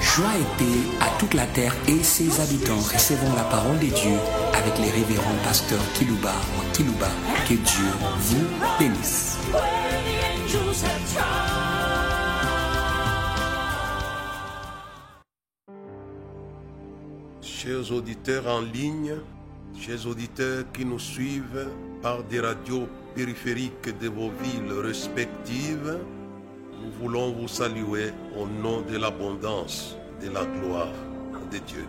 Joie et paix à toute la terre et ses habitants. Recevons la parole de Dieu avec les révérends pasteurs Kilouba ou Kilouba. Que Dieu vous bénisse. Chers auditeurs en ligne, chers auditeurs qui nous suivent par des radios périphériques de vos villes respectives, nous voulons vous saluer au nom de l'abondance de la gloire de Dieu.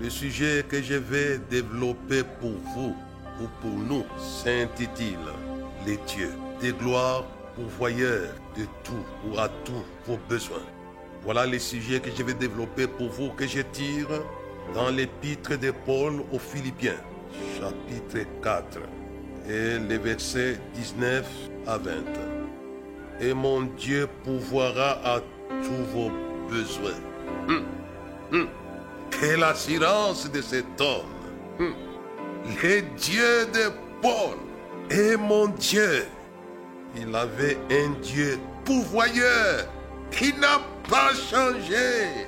Le sujet que je vais développer pour vous ou pour nous s'intitule Les dieux des gloires pourvoyeurs de tout ou à tous vos besoins. Voilà les sujets que je vais développer pour vous que je tire dans l'épître de Paul aux Philippiens, chapitre 4, et les versets 19 à 20. Et mon Dieu pourvoira à tous vos besoins. Hum, hum. Quelle assurance de cet homme. Hum. Le Dieu de Paul est mon Dieu. Il avait un Dieu pourvoyeur qui n'a pas changé.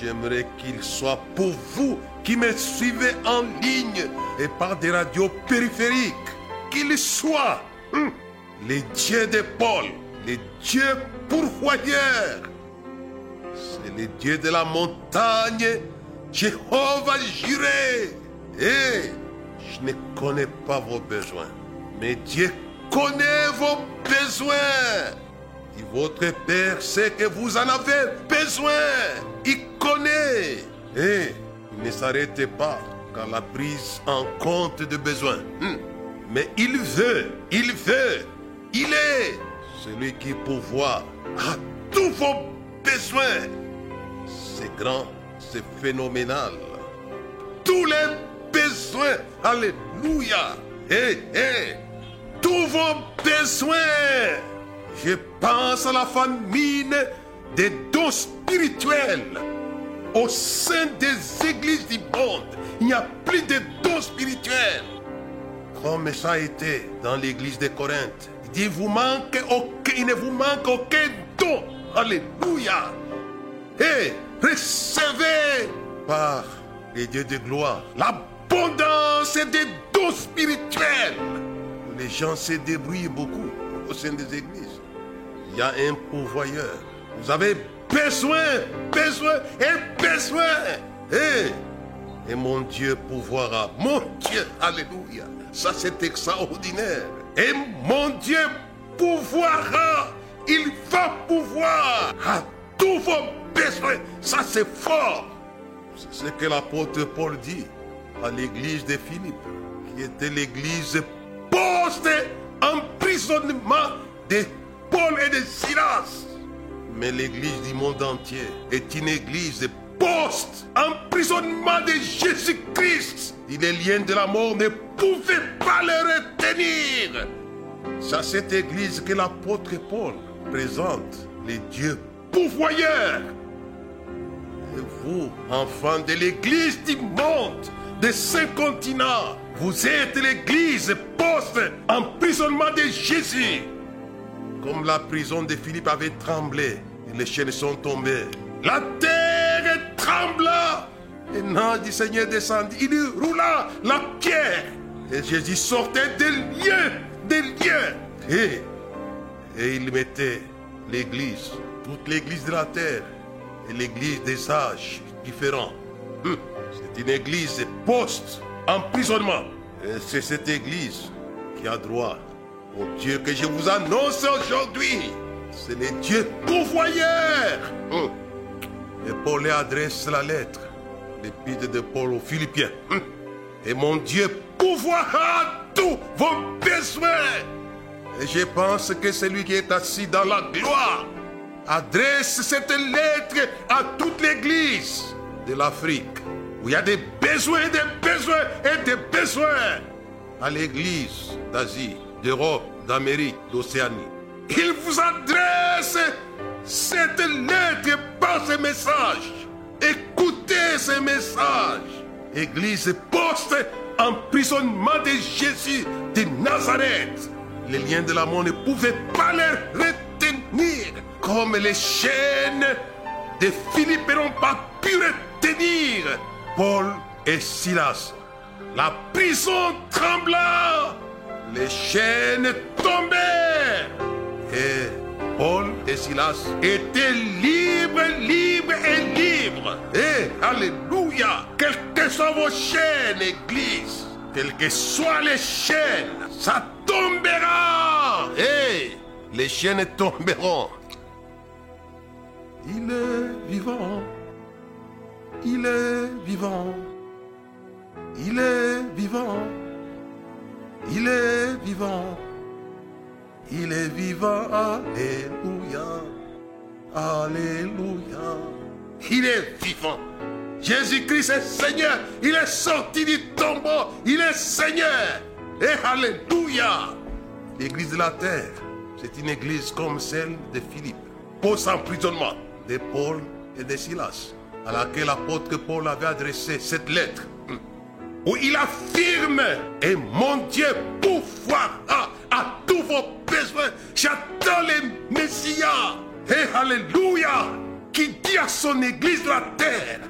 J'aimerais qu'il soit pour vous qui me suivez en ligne et par des radios périphériques. Qu'il soit hum, les dieux de Paul, les dieux pourvoyeurs. C'est les dieux de la montagne, Jéhovah Jireh. Et je ne connais pas vos besoins, mais Dieu connaît vos besoins. Et votre Père sait que vous en avez besoin. Il connaît. Il ne s'arrête pas qu'à la prise en compte de besoins. Hum. Mais il veut, il veut, il est celui qui pourvoit à tous vos besoins. C'est grand, c'est phénoménal. Tous les besoins, alléluia. Hé, hé, tous vos besoins. Je pense à la famine des dons spirituels. Au sein des églises du monde, il n'y a plus de dons spirituels. Comme ça a été dans l'église de Corinthe. Il il ne vous manque aucun don. Alléluia. Et recevez par les dieux de gloire l'abondance des dons spirituels. Les gens se débrouillent beaucoup au sein des églises. Il y a un pourvoyeur. Vous avez besoin, besoin et besoin. Et, et mon Dieu pourvoira. Mon Dieu, alléluia. Ça c'est extraordinaire. Et mon Dieu pourvoira. Il va pouvoir à tous vos besoins. Ça c'est fort. C'est ce que l'apôtre Paul dit à l'église de Philippe, qui était l'église post-emprisonnement de Paul et de Silas. Mais l'église du monde entier est une église post-emprisonnement de Jésus-Christ. Les liens de la mort ne pouvaient pas le retenir. C'est à cette église que l'apôtre Paul présente les dieux pourvoyeurs. Et vous, enfants de l'église du monde, de cinq continents, vous êtes l'église post-emprisonnement de Jésus. Comme la prison de Philippe avait tremblé, et les chaînes sont tombées. La terre trembla. Et l'ange du Seigneur descendit. Il roula la pierre. Et Jésus sortait des lieux, des lieux. Et, il mettait l'église, toute l'église de la terre, et l'église des âges différents. Hum, C'est une église post-emprisonnement. Et c'est cette église qui a droit au Dieu que je vous annonce aujourd'hui. C'est le Dieu pourvoyeur. Hum. Et Paul lui adresse la lettre, l'épître de Paul aux Philippiens. Hum. Et mon Dieu pourvoira tous vos besoins. Et je pense que celui qui est assis dans la gloire adresse cette lettre à toute l'église de l'Afrique, où il y a des besoins, des besoins et des besoins. À l'église d'Asie, d'Europe, d'Amérique, d'Océanie. Il vous adresse cette lettre par ce message. Écoutez ce message. Église poste emprisonnement de Jésus de Nazareth. Les liens de la mort ne pouvaient pas les retenir. Comme les chaînes de Philippe n'ont pas pu retenir Paul et Silas. La prison trembla. Les chaînes tombèrent. Et Paul et Silas étaient libres, libres et libres. Et Alléluia. Quelles que soient vos chaînes, Église, quelles que soient les chaînes, ça tombera. Et les chaînes tomberont. Il est vivant. Il est vivant. Il est vivant. Il est vivant. Il est vivant. Alléluia. Alléluia. Il est vivant. Jésus-Christ est Seigneur. Il est sorti du tombeau. Il est Seigneur. Et Alléluia. L'église de la terre, c'est une église comme celle de Philippe. Post-emprisonnement de Paul et de Silas, à laquelle l'apôtre Paul avait adressé cette lettre, il affirme, et mon Dieu pourvoira à tous vos besoins. J'attends le Messie. Et Alléluia, qui dit à son église la terre,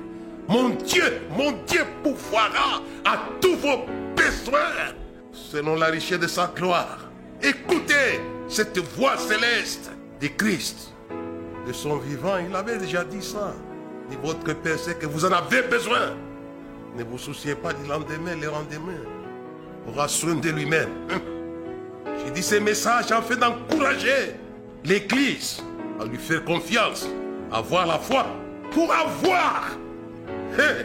mon Dieu, mon Dieu pourvoira à tous vos besoins, selon la richesse de sa gloire. Écoutez cette voix céleste de Christ de son vivant, il avait déjà dit ça. Dit votre Père que vous en avez besoin. Ne vous souciez pas du lendemain, le lendemain. Aura soin de lui-même. J'ai dit ces messages afin d'encourager l'Église à lui faire confiance, avoir la foi pour avoir. Hein?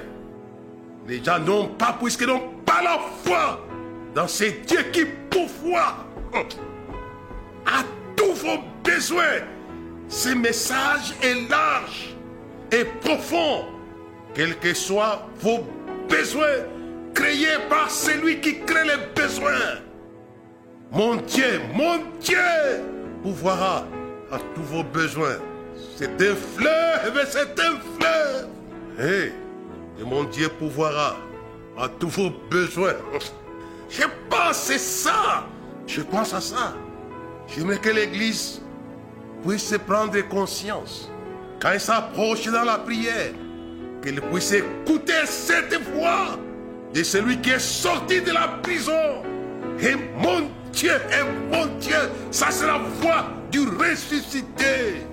Les gens n'ont pas, puisqu'ils n'ont pas la foi dans ces dieux qui pourvoient à tous vos besoins ce message est large et profond, quels que soient vos besoins, créés par celui qui crée les besoins. Mon Dieu, mon Dieu, pourvoira à tous vos besoins. C'est un fleuve, c'est un fleuve. Et, et mon Dieu pourvoira à tous vos besoins. Je pense à ça. Je pense à ça. J'aimerais que l'Église puisse prendre conscience, quand il s'approche dans la prière, qu'il puisse écouter cette voix de celui qui est sorti de la prison. Et mon Dieu, et mon Dieu, ça c'est la voix du ressuscité.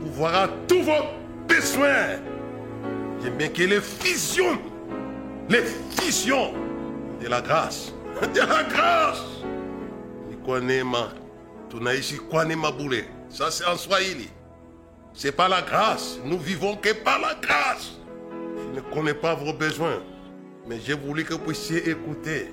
Voir à tous vos besoins. J'aime bien que les fusions, les fusions de la grâce, de la grâce. Ça c'est en Swahili. C'est pas la grâce. Nous vivons que par la grâce. Je ne connais pas vos besoins, mais j'ai voulu que vous puissiez écouter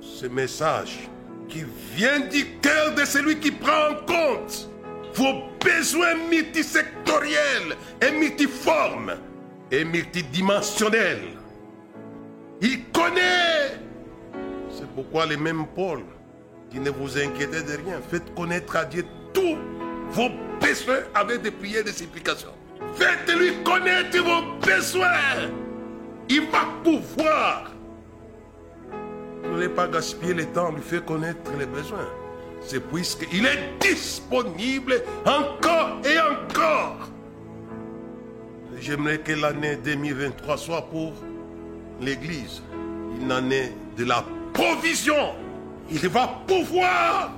ce message qui vient du cœur de celui qui prend en compte vos besoins multisectoriels et multiformes et multidimensionnels. Il connaît. C'est pourquoi les mêmes Paul dit ne vous inquiétez de rien. Faites connaître à Dieu tous vos avec des prières de supplications. Faites-lui connaître vos besoins. Il va pouvoir. Ne voulez pas gaspiller le temps, lui faire connaître les besoins. C'est puisqu'il est disponible encore et encore. J'aimerais que l'année 2023 soit pour l'Église une année de la provision. Il va pouvoir.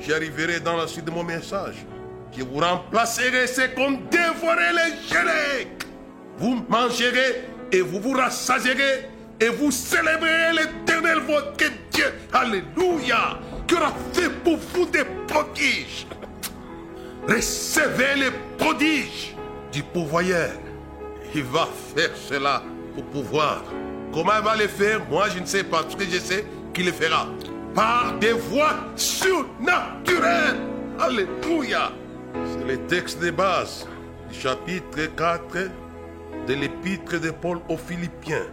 J'arriverai dans la suite de mon message. Je vous remplacerai ce qu'on dévorait les génériques. Vous mangerez et vous vous rassasierez et vous célébrerez l'éternel votre Dieu. Alléluia. Qui aura fait pour vous des prodiges. Recevez les prodiges du pourvoyeur. Il va faire cela pour pouvoir. Comment il va le faire? Moi, je ne sais pas. Ce que je sais, qu'il le fera. Par des voies surnaturelles. Alléluia. C'est le texte de base du chapitre 4 de l'épître de Paul aux Philippiens.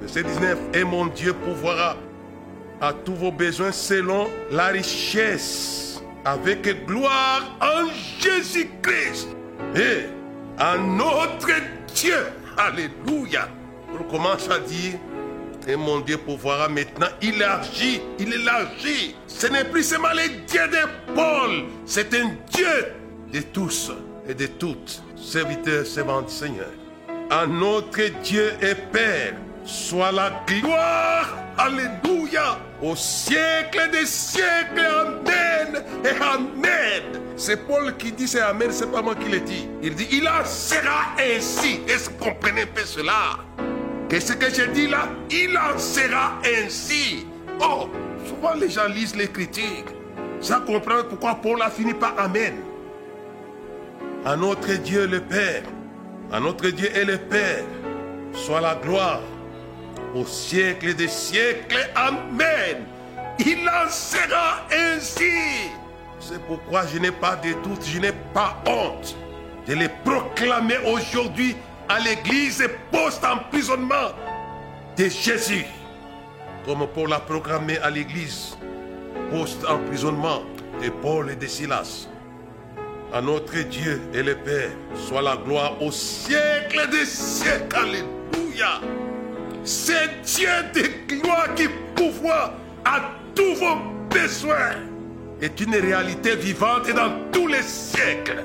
Verset 19. Et mon Dieu pourvoira à tous vos besoins selon la richesse, avec gloire en Jésus-Christ. Et à notre Dieu, Alléluia. On commence à dire Et mon Dieu pourvoira maintenant élargir, il élargit. Ce n'est plus seulement le Dieu Paul, c'est un Dieu de tous et de toutes, serviteurs, servantes du Seigneur. À notre Dieu et Père, soit la gloire, alléluia, au siècle des siècles, amen et amen. C'est Paul qui dit c'est amen, c'est pas moi qui le dis. Il dit, il en sera ainsi. Est-ce que vous comprenez un cela? Qu'est-ce que je dis là Il en sera ainsi. Oh, souvent les gens lisent les critiques sans comprendre pourquoi Paul a fini par Amen. À notre Dieu le Père, à notre Dieu et le Père, soit la gloire au siècle des siècles. Amen. Il en sera ainsi. C'est pourquoi je n'ai pas de doute, je n'ai pas honte de les proclamer aujourd'hui à l'église post-emprisonnement de Jésus, comme Paul l'a proclamé à l'église post-emprisonnement de Paul et de Silas. À notre Dieu et le Père soit la gloire au siècle des siècles. Alléluia. C'est Dieu de gloire qui pourvoit à tous vos besoins. Est une réalité vivante dans tous les siècles.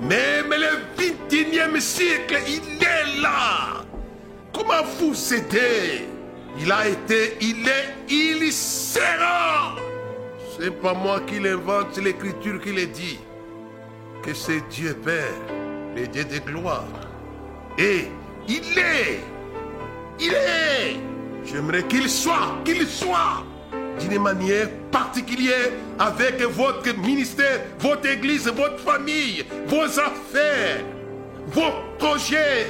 Même le 21e siècle, il est là. Comment vous aider Il a été, il est, il sera. C'est pas moi qui l'invente, c'est l'écriture qui le dit. Que c'est Dieu Père, le Dieu de gloire. Et il est, il est. J'aimerais qu'il soit, qu'il soit d'une manière particulière avec votre ministère, votre église, votre famille, vos affaires, vos projets,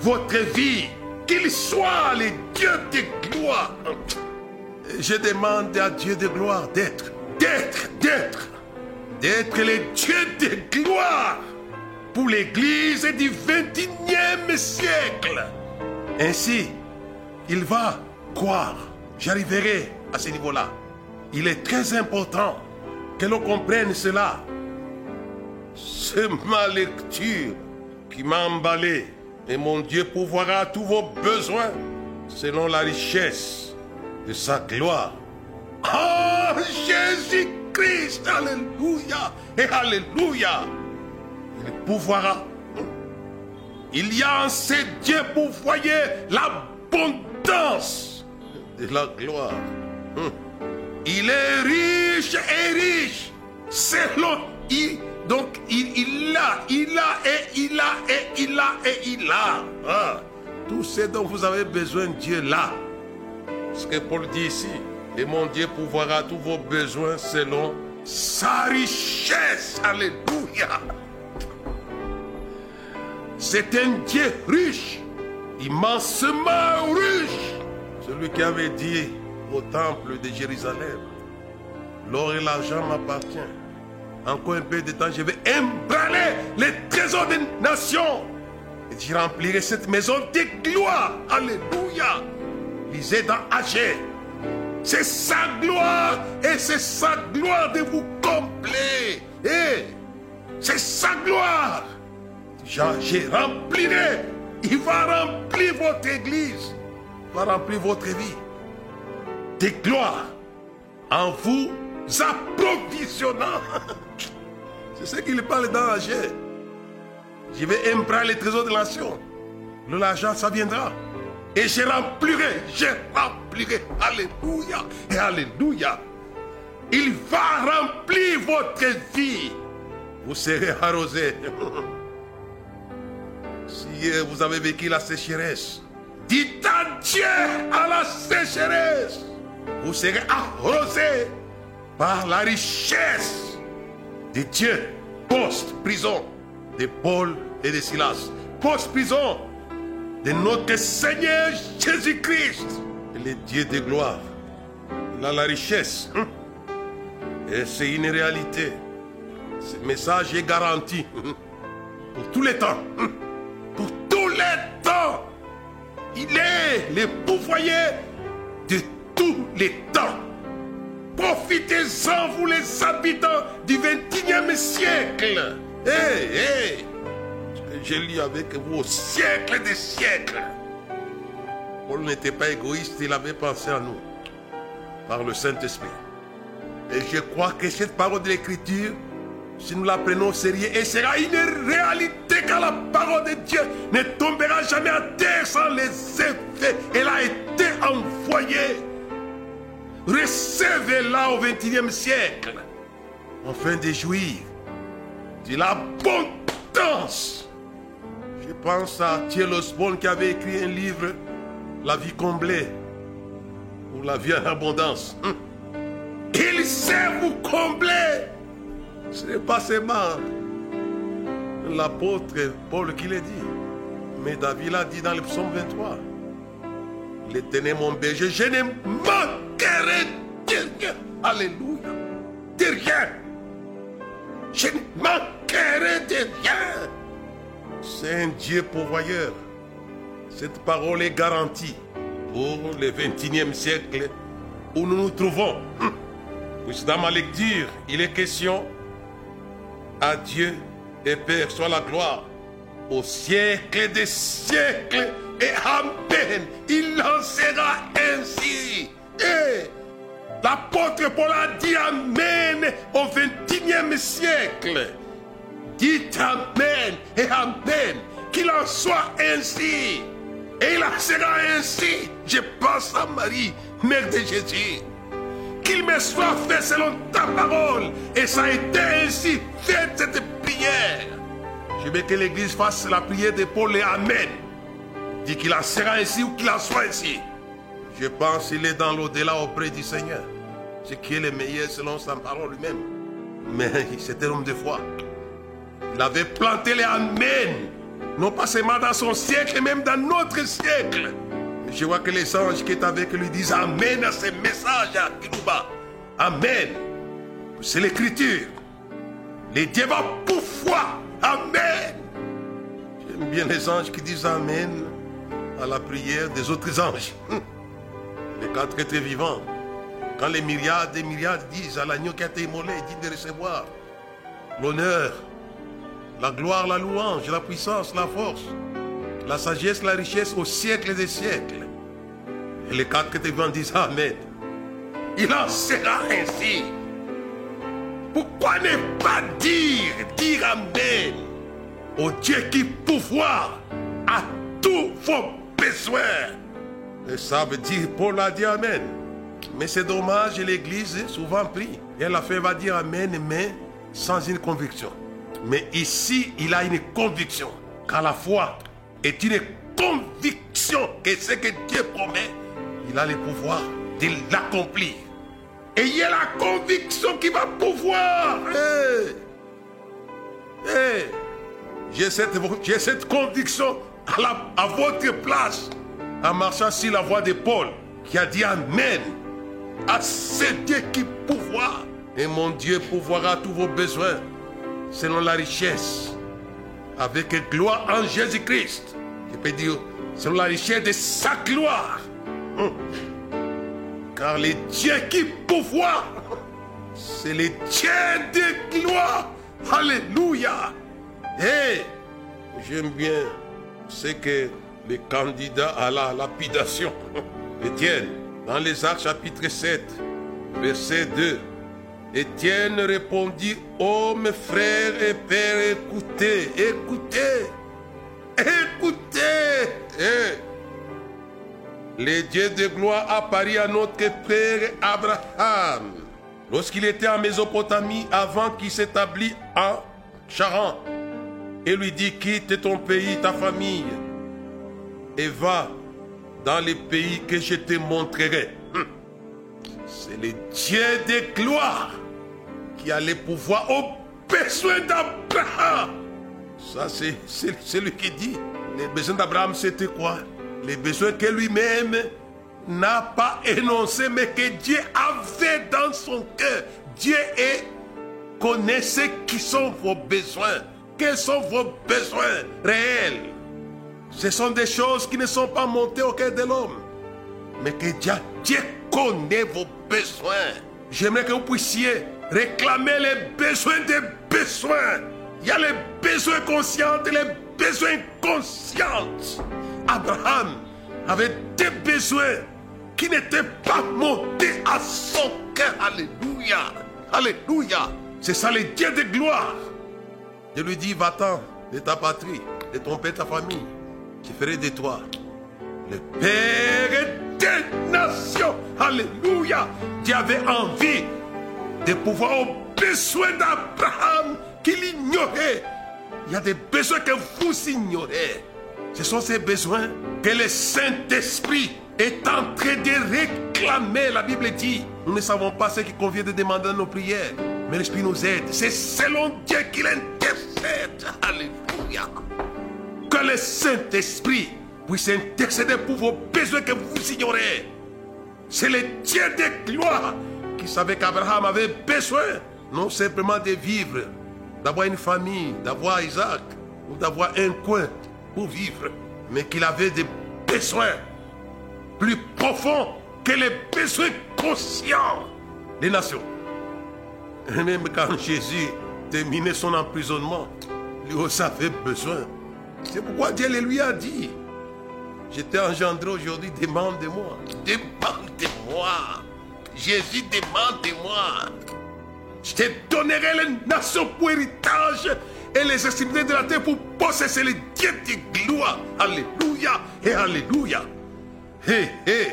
votre vie. Qu'il soit le Dieu de gloire. Je demande à Dieu de gloire d'être, d'être, d'être, d'être le Dieu de gloire pour l'église du 21e siècle. Ainsi, il va croire. J'arriverai à ce niveau-là. Il est très important que l'on comprenne cela. C'est ma lecture qui m'a emballé. Et mon Dieu pourvoira tous vos besoins selon la richesse de sa gloire. Oh, Jésus-Christ, Alléluia et Alléluia. Il pourvoira. Il y a en ces dieux pour voyer l'abondance de la gloire. Il est riche et riche. Selon il, donc il, il a, il a et il a et il a et il a. Ah. Tout ce dont vous avez besoin, Dieu là. Ce que Paul dit ici. Et mon Dieu pourvoira tous vos besoins selon sa richesse. Alléluia. C'est un Dieu riche, immensement riche. Celui qui avait dit au temple de Jérusalem, l'or et l'argent m'appartiennent. Encore un peu de temps, je vais embraler les trésors des nations. Et je remplirai cette maison de gloire. Alléluia. Lisez dans Haché. C'est sa gloire et c'est sa gloire de vous combler. Et c'est sa gloire. Je remplirai. Il va remplir votre église. Il va remplir votre vie. De gloire. En vous approvisionnant. C'est ce qu'il parle dans la Je vais emprunter les trésors de la nation. Le l'argent, ça viendra. Et je remplirai, je remplirai. Alléluia et Alléluia. Il va remplir votre vie. Vous serez arrosé. Si vous avez vécu la sécheresse, dites adieu à la sécheresse. Vous serez arrosé par la richesse de Dieu. Post-prison de Paul et de Silas. Post-prison de notre Seigneur Jésus-Christ. Le Dieu de gloire. Il a la richesse. hein. Et c'est une réalité. Ce message est garanti. hein, Pour tous les temps. hein. Pour tous les temps. Il est le pourvoyeur de tous les temps. Profitez-en, vous les habitants du 21e siècle. Hé, hé, ce que j'ai lu avec vous au siècle des siècles. Paul n'était pas égoïste, il avait pensé à nous par le Saint-Esprit. Et je crois que cette parole de l'Écriture, si nous la prenons au sérieux, elle sera une réalité car la parole de Dieu ne tombera jamais à terre sans les effets. Elle a été envoyée. Recevez-la au XXIe siècle, afin de jouir de l'abondance. Je pense à Thiel Osborne qui avait écrit un livre, La vie comblée, ou La vie en abondance. Hum. Il sait vous combler. Ce n'est pas seulement l'apôtre Paul qui l'a dit, mais David l'a dit dans le psaume 23. L'éternel mon berger, je ne manquerai de rien. Alléluia. De rien. Je ne manquerai de rien. C'est un Dieu pourvoyeur. Cette parole est garantie pour le 21e siècle où nous nous trouvons. Hum. Dans ma lecture, il est question à Dieu et Père soit la gloire au siècle des siècles et Amen. Il en sera ainsi. Et l'apôtre Paul a dit Amen au 21e siècle. Dites Amen et Amen. Qu'il en soit ainsi. Et il en sera ainsi. Je pense à Marie, mère de Jésus qu'il me soit fait selon ta parole. Et ça a été ainsi. Faites cette prière. Je veux que l'Église fasse la prière de Paul et Amen. Dit qu'il en sera ainsi ou qu'il en soit ainsi. Je pense qu'il est dans l'au-delà auprès du Seigneur. Ce qui est le meilleur selon sa parole lui-même. Mais c'était un homme de foi. Il avait planté les Amen. Non pas seulement dans son siècle, même dans notre siècle. Je vois que les anges qui sont avec lui disent Amen à ces messages à Kilouba. Amen. C'est l'écriture. Les dieux vont pour foi. Amen. J'aime bien les anges qui disent Amen à la prière des autres anges. Les quatre êtres vivants. Quand les milliards et milliards disent à l'agneau qui a été immolé, dit de recevoir l'honneur, la gloire, la louange, la puissance, la force la sagesse, la richesse au siècle des siècles. Et les quatre vivants disent Amen. Il en sera ainsi. Pourquoi ne pas dire, dire Amen au Dieu qui pouvoir à tous vos besoins? Et ça veut dire, Paul a dit Amen. Mais c'est dommage, l'Église souvent prie. Et elle a fait, va dire Amen, mais sans une conviction. Mais ici, il a une conviction. Qu'à la foi, est une conviction que ce que Dieu promet, il a le pouvoir de l'accomplir. Et il y a la conviction qui va pouvoir. J'ai cette, conviction la, à votre place en marchant sur la voie de Paul qui a dit Amen à ce Dieu qui pouvoir. Et mon Dieu pourvoira tous vos besoins selon la richesse avec gloire en Jésus-Christ. Je peux dire, selon la richesse de sa gloire. Hum. Car les dieux qui pouvoir, c'est les dieux de gloire. Alléluia. Et j'aime bien ce que les candidats à la lapidation Étienne, dans les Actes chapitre 7, verset 2. Étienne répondit, oh mes frères et pères, écoutez, écoutez, écoutez. Eh. Le Dieu de gloire apparut à notre père Abraham lorsqu'il était en Mésopotamie avant qu'il s'établisse en Charan et lui dit quitte ton pays, ta famille et va dans les pays que je te montrerai. Hum. C'est le Dieu de gloire qui a le pouvoir aux besoins d'Abraham. Ça, c'est lui qui dit. Les besoins d'Abraham, c'était quoi? Les besoins que lui-même n'a pas énoncé, mais que Dieu avait dans son cœur. Dieu est, connaît ce qui sont vos besoins. Quels sont vos besoins réels? Ce sont des choses qui ne sont pas montées au cœur de l'homme. Mais que Dieu, Dieu connaît vos besoins. J'aimerais que vous puissiez réclamer les besoins des besoins. Il y a les besoins conscients et les besoins inconscients. Abraham avait des besoins qui n'étaient pas montés à son cœur. Alléluia. Alléluia. C'est ça le Dieu de gloire. Je lui dis, va-t'en de ta patrie, de ton père, ta famille. Je ferai de toi le Père des nations. Alléluia. Dieu avait envie de pouvoir aux besoins d'Abraham qu'il ignorait. Il y a des besoins que vous ignorez. Ce sont ces besoins que le Saint-Esprit est en train de réclamer. La Bible dit, nous ne savons pas ce qui convient de demander dans nos prières, mais l'Esprit nous aide. C'est selon Dieu qu'il intercède. Alléluia. Le Saint-Esprit puisse intercéder pour vos besoins que vous ignorez. C'est le Dieu de gloire qui savait qu'Abraham avait besoin non simplement de vivre, d'avoir une famille, d'avoir Isaac ou d'avoir un coin pour vivre, mais qu'il avait des besoins plus profonds que les besoins conscients des nations. même quand Jésus terminait son emprisonnement, lui aussi avait besoin. C'est pourquoi Dieu lui a dit, je t'ai engendré aujourd'hui, demande-moi. Demande-moi. Jésus demande moi. Je te donnerai les nations pour héritage et les extrémités de la terre pour posséder les dieux de gloire. Alléluia et Alléluia. Hé, hé.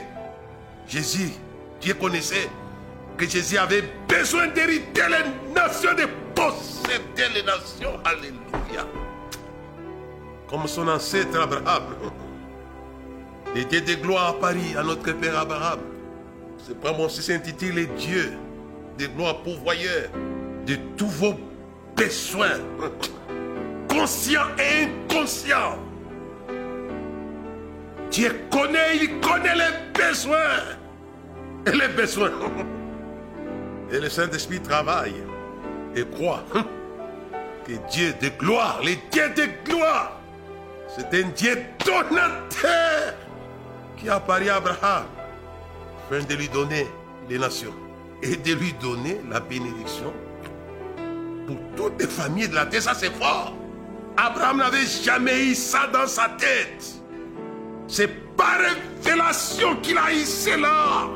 Jésus, Dieu connaissait que Jésus avait besoin d'hériter les nations, de posséder les nations. Alléluia. Comme son ancêtre Abraham. Les dieux de gloire à Paris, à notre Père Abraham. C'est pas mon s'intitule Dieu de gloire pourvoyeur de tous vos besoins, conscients et inconscients. Dieu connaît, il connaît les besoins. Et les besoins. Et le Saint-Esprit travaille et croit que Dieu de gloire, les dieux de gloire, c'est un Dieu donateur qui a pari à Abraham afin de lui donner les nations et de lui donner la bénédiction pour toutes les familles de la terre. Ça, c'est fort. Abraham n'avait jamais eu ça dans sa tête. C'est par révélation qu'il a eu cela.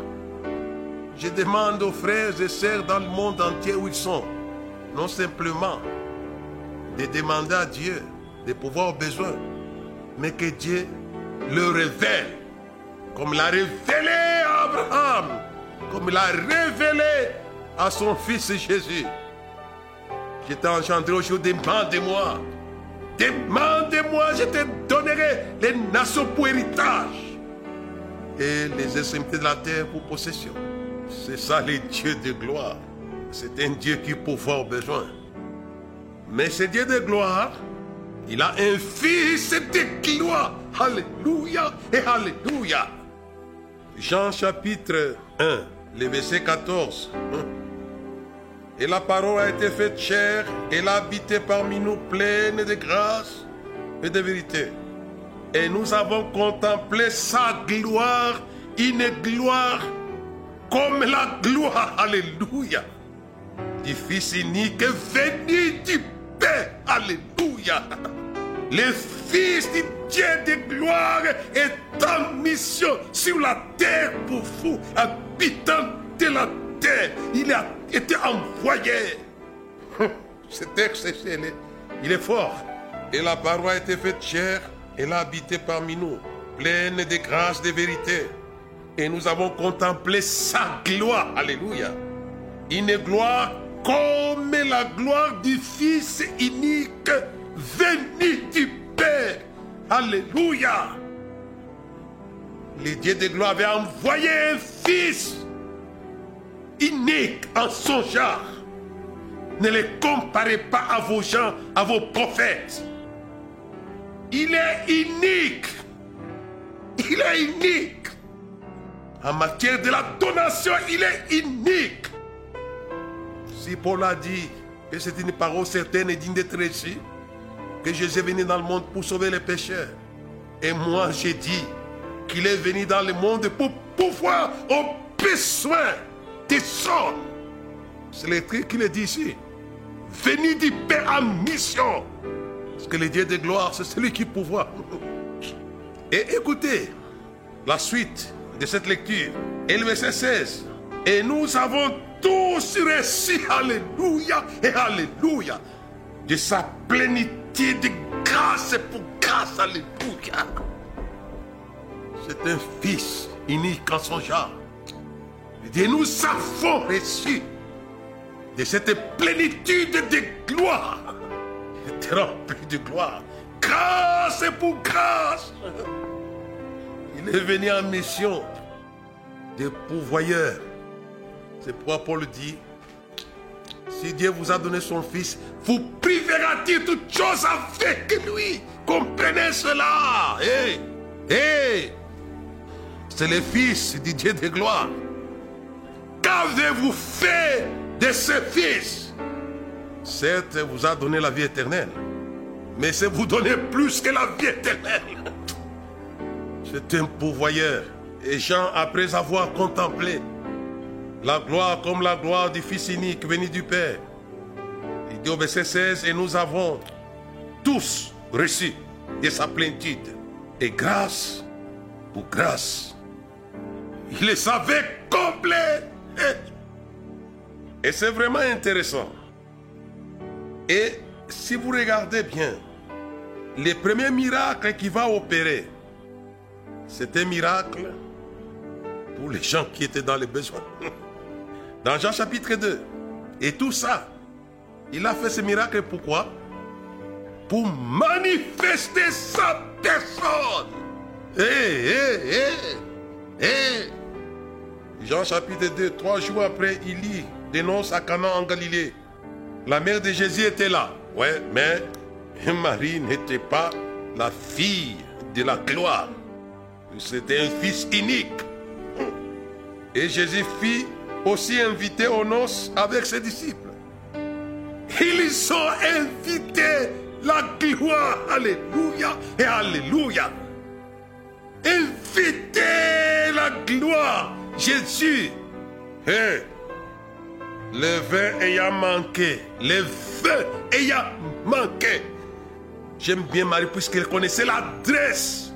Je demande aux frères et sœurs dans le monde entier où ils sont, non simplement de demander à Dieu de pouvoir aux besoins, mais que Dieu le révèle, comme l'a révélé à Abraham, comme il l'a révélé à son fils Jésus. Je t'ai engendré aujourd'hui, demande-moi. Demande-moi, je te donnerai les nations pour héritage et les extrémités de la terre pour possession. C'est ça le Dieu de gloire. C'est un Dieu qui pourvoit aux besoins. Mais ce Dieu de gloire, il a un fils de gloire. Alléluia et Alléluia. Jean chapitre 1, le verset 14. Et la parole a été faite chair, elle a habité parmi nous pleine de grâce et de vérité. Et nous avons contemplé sa gloire, une gloire comme la gloire, alléluia, du Fils unique venu du Alléluia. Le Fils du Dieu de gloire est en mission sur la terre pour vous, habitants de la terre. Il a été envoyé. Ce texte, il est fort. Et la parole a été faite chair, elle a habité parmi nous, pleine de grâce, de vérité. Et nous avons contemplé sa gloire. Alléluia. Une gloire comme la gloire du Fils unique venu du Père. Alléluia. Le Dieu de gloire avait envoyé un Fils unique en son genre. Ne les comparez pas à vos gens, à vos prophètes. Il est unique. Il est unique. En matière de la donation, il est unique. Paul a dit que c'est une parole certaine et digne d'être reçue, que Jésus est venu dans le monde pour sauver les pécheurs. Et moi, j'ai dit qu'il est venu dans le monde pour pouvoir aux besoins des hommes. C'est l'écrit qui le dit ici. Venu du Père mission. Parce que le Dieu de gloire, c'est celui qui pouvoir. Et écoutez, la suite de cette lecture. Et le verset 16. Et nous avons tous reçu, Alléluia et Alléluia, de sa plénitude de grâce pour grâce, Alléluia. C'est un fils unique en son genre. Et nous avons reçu de cette plénitude de gloire. était rempli de gloire. Grâce pour grâce. Il est venu en mission de pourvoyeur. C'est pourquoi Paul dit, si Dieu vous a donné son Fils, vous privera-t-il toutes choses avec lui Comprenez cela. Hey, hey. C'est le Fils du Dieu de gloire. Qu'avez-vous fait de ce Fils? Certes, vous a donné la vie éternelle, mais c'est vous donner plus que la vie éternelle. C'est un pourvoyeur. Et Jean, après avoir contemplé la gloire comme la gloire du Fils unique venu du Père, il dit au verset 16, et nous avons tous reçu de sa plénitude, et grâce pour grâce. Il les savait complet. Et c'est vraiment intéressant. Et si vous regardez bien, les premiers miracles qu'il va opérer, c'est un miracle pour les gens qui étaient dans les besoins. Jean chapitre 2. Et tout ça, il a fait ce miracle pourquoi? Pour manifester sa personne. Hé, hé, hé, hé. Jean chapitre 2, trois jours après, il lit, dénonce à Cana en Galilée. La mère de Jésus était là. Ouais, mais Marie n'était pas la fille de la gloire. C'était un fils unique. Et Jésus fit aussi invité aux noces avec ses disciples. Ils ont invité la gloire. Alléluia et Alléluia. Invité la gloire. Jésus. Hein? Le vin ayant manqué. Le vin ayant manqué. J'aime bien Marie puisqu'elle connaissait l'adresse.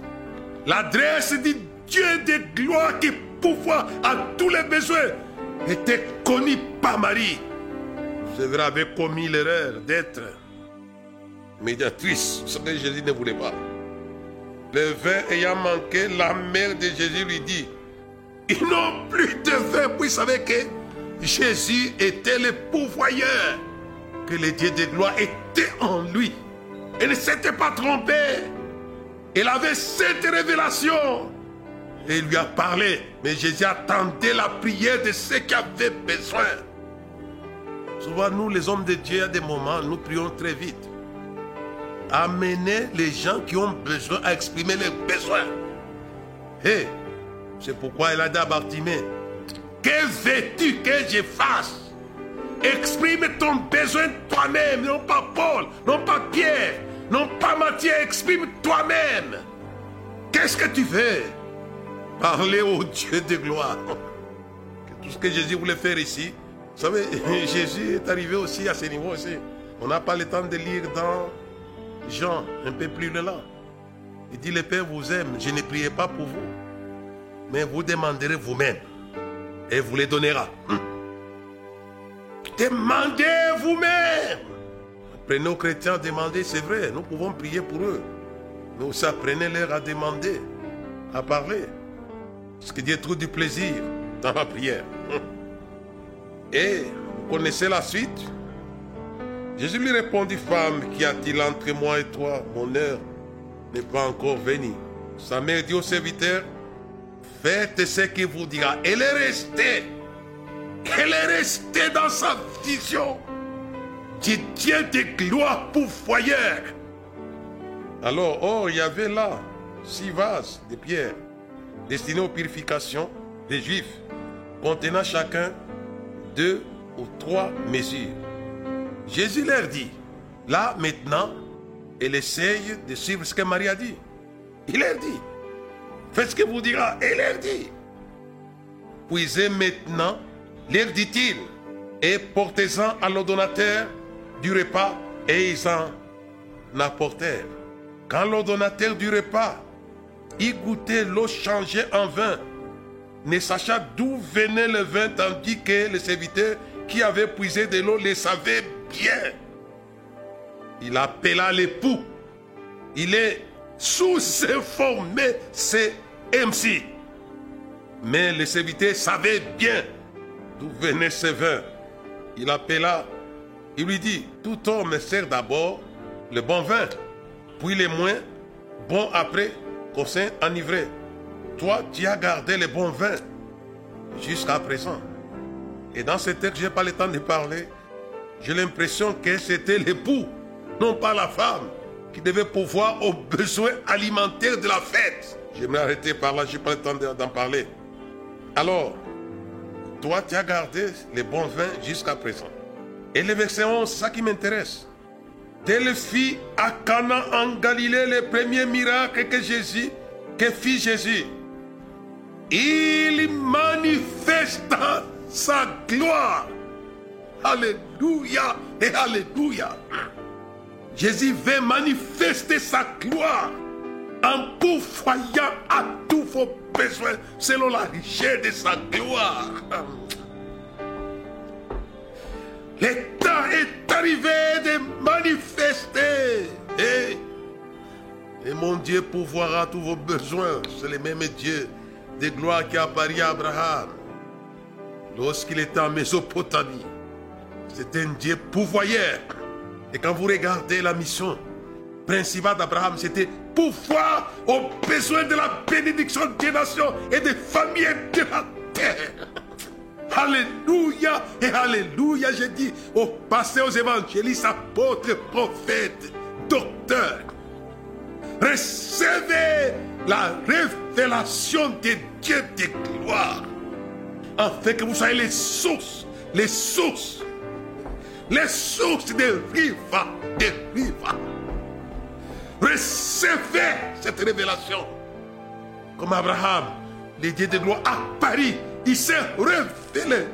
L'adresse du Dieu de gloire qui pouvoir à tous les besoins était connue par Marie. Vous avait commis l'erreur d'être médiatrice, ce que Jésus ne voulait pas. Le vin ayant manqué, la mère de Jésus lui dit, ils n'ont plus de vin, puis ils savaient que Jésus était le pourvoyeur, que le Dieu de gloire était en lui. Elle ne s'était pas trompée. Elle avait cette révélation. Et il lui a parlé. Mais Jésus attendait la prière de ceux qui avaient besoin. Souvent, nous, les hommes de Dieu, à des moments, nous prions très vite. Amenez les gens qui ont besoin à exprimer leurs besoins. Et c'est pourquoi il a dit à Bartimée, que veux-tu que je fasse? Exprime ton besoin toi-même, non pas Paul, non pas Pierre, non pas Matthieu, exprime toi-même. Qu'est-ce que tu veux? Parler au Dieu de gloire. Tout ce que Jésus voulait faire ici, vous savez, Jésus est arrivé aussi à ce niveau aussi. On n'a pas le temps de lire dans Jean, un peu plus là. Il dit, le Père vous aime, je ne priais pas pour vous, mais vous demanderez vous-même et vous les donnera. Hum. Demandez vous-même. Prenez aux chrétiens à demander, c'est vrai, nous pouvons prier pour eux. Aussi apprenez-leur à demander, à parler. Parce que Dieu trouve du plaisir dans la prière. Et vous connaissez la suite? Jésus lui répondit, femme, qu'y a-t-il entre moi et toi? Mon heure n'est pas encore venue. Sa mère dit au serviteur, faites ce qu'il vous dira. Elle est restée. Elle est restée dans sa vision qui tient des gloires pour foyer. Alors, oh, il y avait là six vases de pierre destinés aux purifications des Juifs, contenant chacun deux ou trois mesures. Jésus leur dit, là maintenant, elle essaye de suivre ce que Marie a dit. Il leur dit, faites ce que vous dira. Elle leur dit, puisez maintenant, leur dit-il, et portez-en à l'ordonnateur du repas, et ils en apportèrent. Quand l'ordonnateur du repas y goûtait l'eau changée en vin, ne sachant d'où venait le vin, tandis que le serviteur qui avait puisé de l'eau le savait bien. Il appela l'époux. Il est sous-informé, c'est MC. Mais le serviteur savait bien d'où venait ce vin. Il appela, il lui dit, tout homme sert d'abord le bon vin, puis les moins bons après, sein enivré. Toi, tu as gardé le bon vin jusqu'à présent. Et dans ce texte, je n'ai pas le temps de parler. J'ai l'impression que c'était l'époux, non pas la femme, qui devait pouvoir aux besoins alimentaires de la fête. J'aimerais arrêter par là, je n'ai pas le temps d'en parler. Alors, toi, tu as gardé les bons vins jusqu'à présent. Et le verset 11, c'est ça qui m'intéresse. Telle fit à Cana en Galilée le premier miracle que Jésus, que fit Jésus. Il manifesta sa gloire. Alléluia et Alléluia. Jésus veut manifester sa gloire en pourvoyant à tous vos besoins selon la richesse de sa gloire. Le temps est arrivé de manifester. Mon Dieu pourvoira tous vos besoins. C'est le même Dieu de gloire qui a apparu à Abraham lorsqu'il était en Mésopotamie. C'est un Dieu pourvoyeur. Et quand vous regardez la mission principale d'Abraham, c'était pouvoir aux besoins de la bénédiction des nations et des familles de la terre. Alléluia et Alléluia, j'ai dit au passé aux évangélistes, apôtres, prophètes, docteurs. Recevez la révélation de Dieu de gloire, afin que vous soyez les sources, les sources, les sources de riva, de riva. Recevez cette révélation. Comme Abraham, le Dieu de gloire à Paris, il s'est révélé.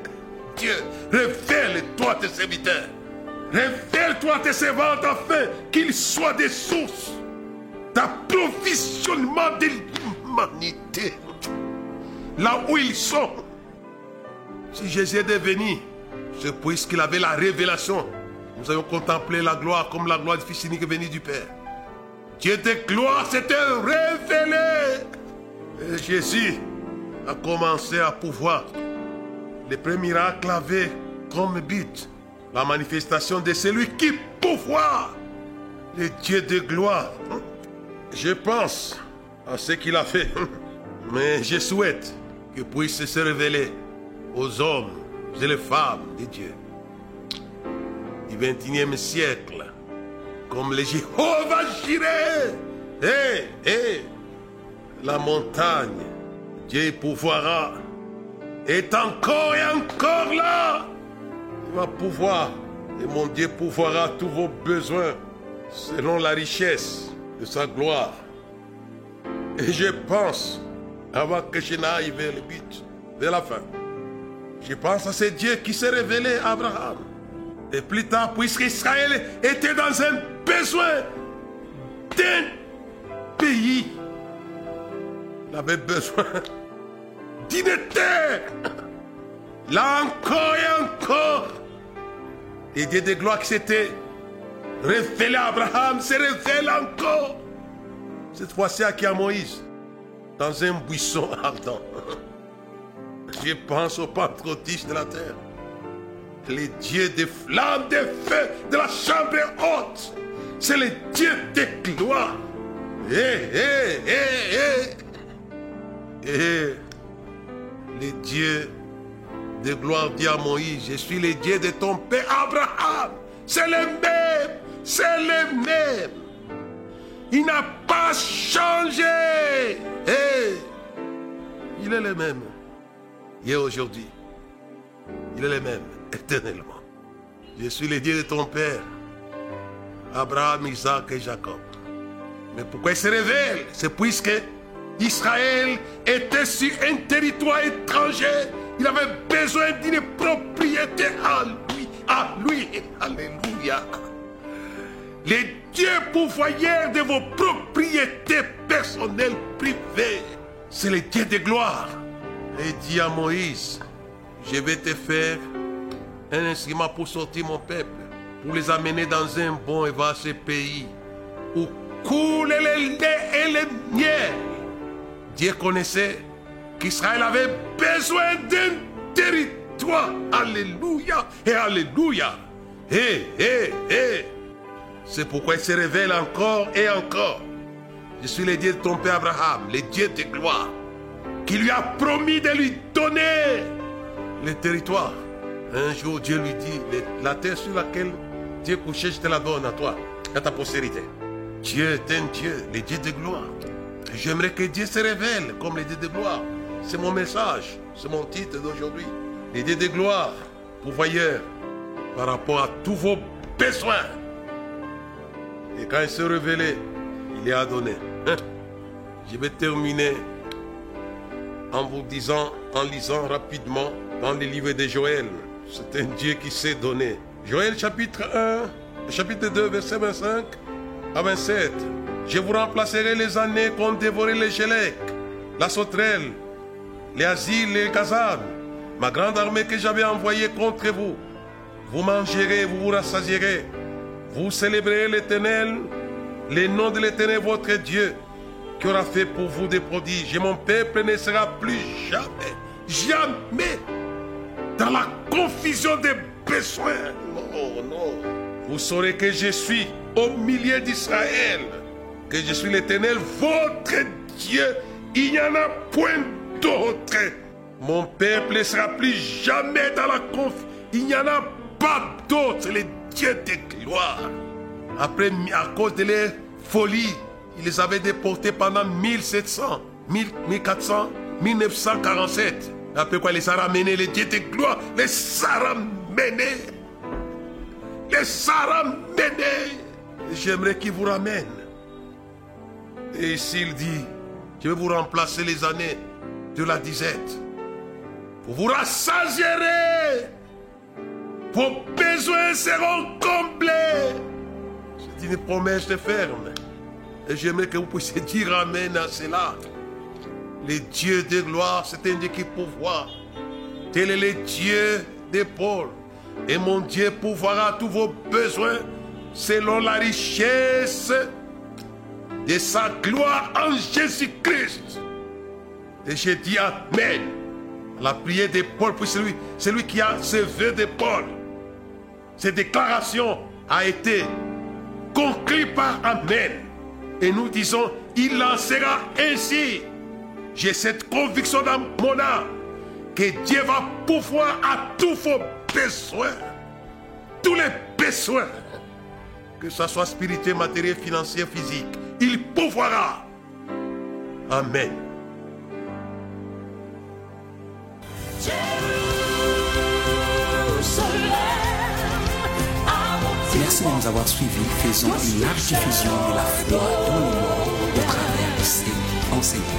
Dieu, révèle-toi tes serviteurs. Révèle-toi tes servantes afin qu'ils soient des sources d'approvisionnement de l'humanité. Là où ils sont. Si Jésus est devenu, c'est puisqu'il avait la révélation. Nous avons contemplé la gloire comme la gloire du Fils unique venu du Père. Dieu de gloire s'était révélé. Et Jésus a commencé à pouvoir. Le premier miracle avait comme but la manifestation de celui qui pouvoir, le Dieu de gloire. Je pense à ce qu'il a fait, mais je souhaite qu'il puisse se révéler aux hommes et les femmes de Dieu du 21e siècle comme le Jéhovah Jireh. Hé, hé, la montagne, Dieu pouvoira, est encore et encore là. Il va pouvoir, et mon Dieu pouvoira tous vos besoins selon la richesse de sa gloire. Et je pense, avant que je n'aille vers le but, vers la fin, je pense à ce Dieu qui s'est révélé à Abraham. Et plus tard, puisqu'Israël était dans un besoin d'un pays, il avait besoin d'une terre. Là encore et encore, les dieux de gloire qui s'étaient révélés à Abraham se révèlent encore. Cette fois-ci à qui à Moïse, dans un buisson ardent. Je pense au patriotisme de la terre les dieux des flammes, des feux, de la chambre haute. C'est le Dieu des gloires. Eh, eh, eh, eh. Eh, les dieux de gloire dit à Moïse, je suis le Dieu de ton père Abraham. C'est le même, c'est le même. Il n'a pas changé. Eh, il est le même. Hier, aujourd'hui, il est le même éternellement. Je suis le Dieu de ton père, Abraham, Isaac et Jacob. Mais pourquoi il se révèle? C'est puisque Israël était sur un territoire étranger. Il avait besoin d'une propriété à lui. À lui. Alléluia. Les dieux pourvoyeurs de vos propriétés personnelles privées. C'est le Dieu de gloire. Et dit à Moïse, je vais te faire un instrument pour sortir mon peuple, pour les amener dans un bon et vaste pays où coule le lait et le miel. Dieu connaissait qu'Israël avait besoin d'un territoire. Alléluia et Alléluia. Hé, hé, hé. C'est pourquoi il se révèle encore et encore. Je suis le Dieu de ton père Abraham, le Dieu de gloire, qui lui a promis de lui donner le territoire. Un jour, Dieu lui dit, la terre sur laquelle Dieu est couché, je te la donne à toi, à ta postérité. Dieu est un Dieu, le Dieu de gloire. J'aimerais que Dieu se révèle comme le Dieu de gloire. C'est mon message, c'est mon titre d'aujourd'hui. Le Dieu de gloire, pourvoyeur, par rapport à tous vos besoins. Et quand il s'est révélé, il est à donné. Je vais terminer en vous disant, en lisant rapidement dans les livres de Joël. C'est un Dieu qui s'est donné. Joël chapitre 1, chapitre 2, verset 25 à 27. Je vous remplacerai les années qu'ont dévoré les gélèques, la sauterelle, les asiles, les casanes, ma grande armée que j'avais envoyée contre vous. Vous mangerez, vous vous rassasierez. Vous célébrerez l'éternel, le nom de l'éternel votre Dieu, qui aura fait pour vous des prodiges. Et mon peuple ne sera plus jamais, jamais dans la confusion des besoins. Non, non. Vous saurez que je suis au milieu d'Israël, que je suis l'éternel, votre Dieu. Il n'y en a point d'autre. Mon peuple ne sera plus jamais dans la confusion. Il n'y en a pas d'autre. Dieu de gloire. Après, à cause de leur folie, il les avait déportés pendant 1700, 1400, 1947. Après quoi, les a ramenés, les dieux de gloire, les a ramenés. Les a ramenés. J'aimerais qu'il vous ramène. Et s'il dit, je vais vous remplacer les années de la disette. Vous vous rassasierez. Vos besoins seront comblés. C'est une promesse ferme. Et j'aimerais que vous puissiez dire Amen à cela. Le Dieu de gloire, c'est un Dieu qui pourvoit. Tel est le Dieu de Paul. Et mon Dieu pourvoira tous vos besoins selon la richesse de sa gloire en Jésus-Christ. Et j'ai dit Amen. La prière de Paul pour celui, celui qui a ce vœu de Paul. Cette déclaration a été conclue par Amen. Et nous disons, il en sera ainsi. J'ai cette conviction dans mon âme que Dieu va pouvoir à tous vos besoins. Tous les besoins. Que ce soit spirituel, matériel, financier, physique. Il pourvoira. Amen. Merci de nous avoir suivis. Faisons une large diffusion de la foi dans le monde au travers de ces enseignements.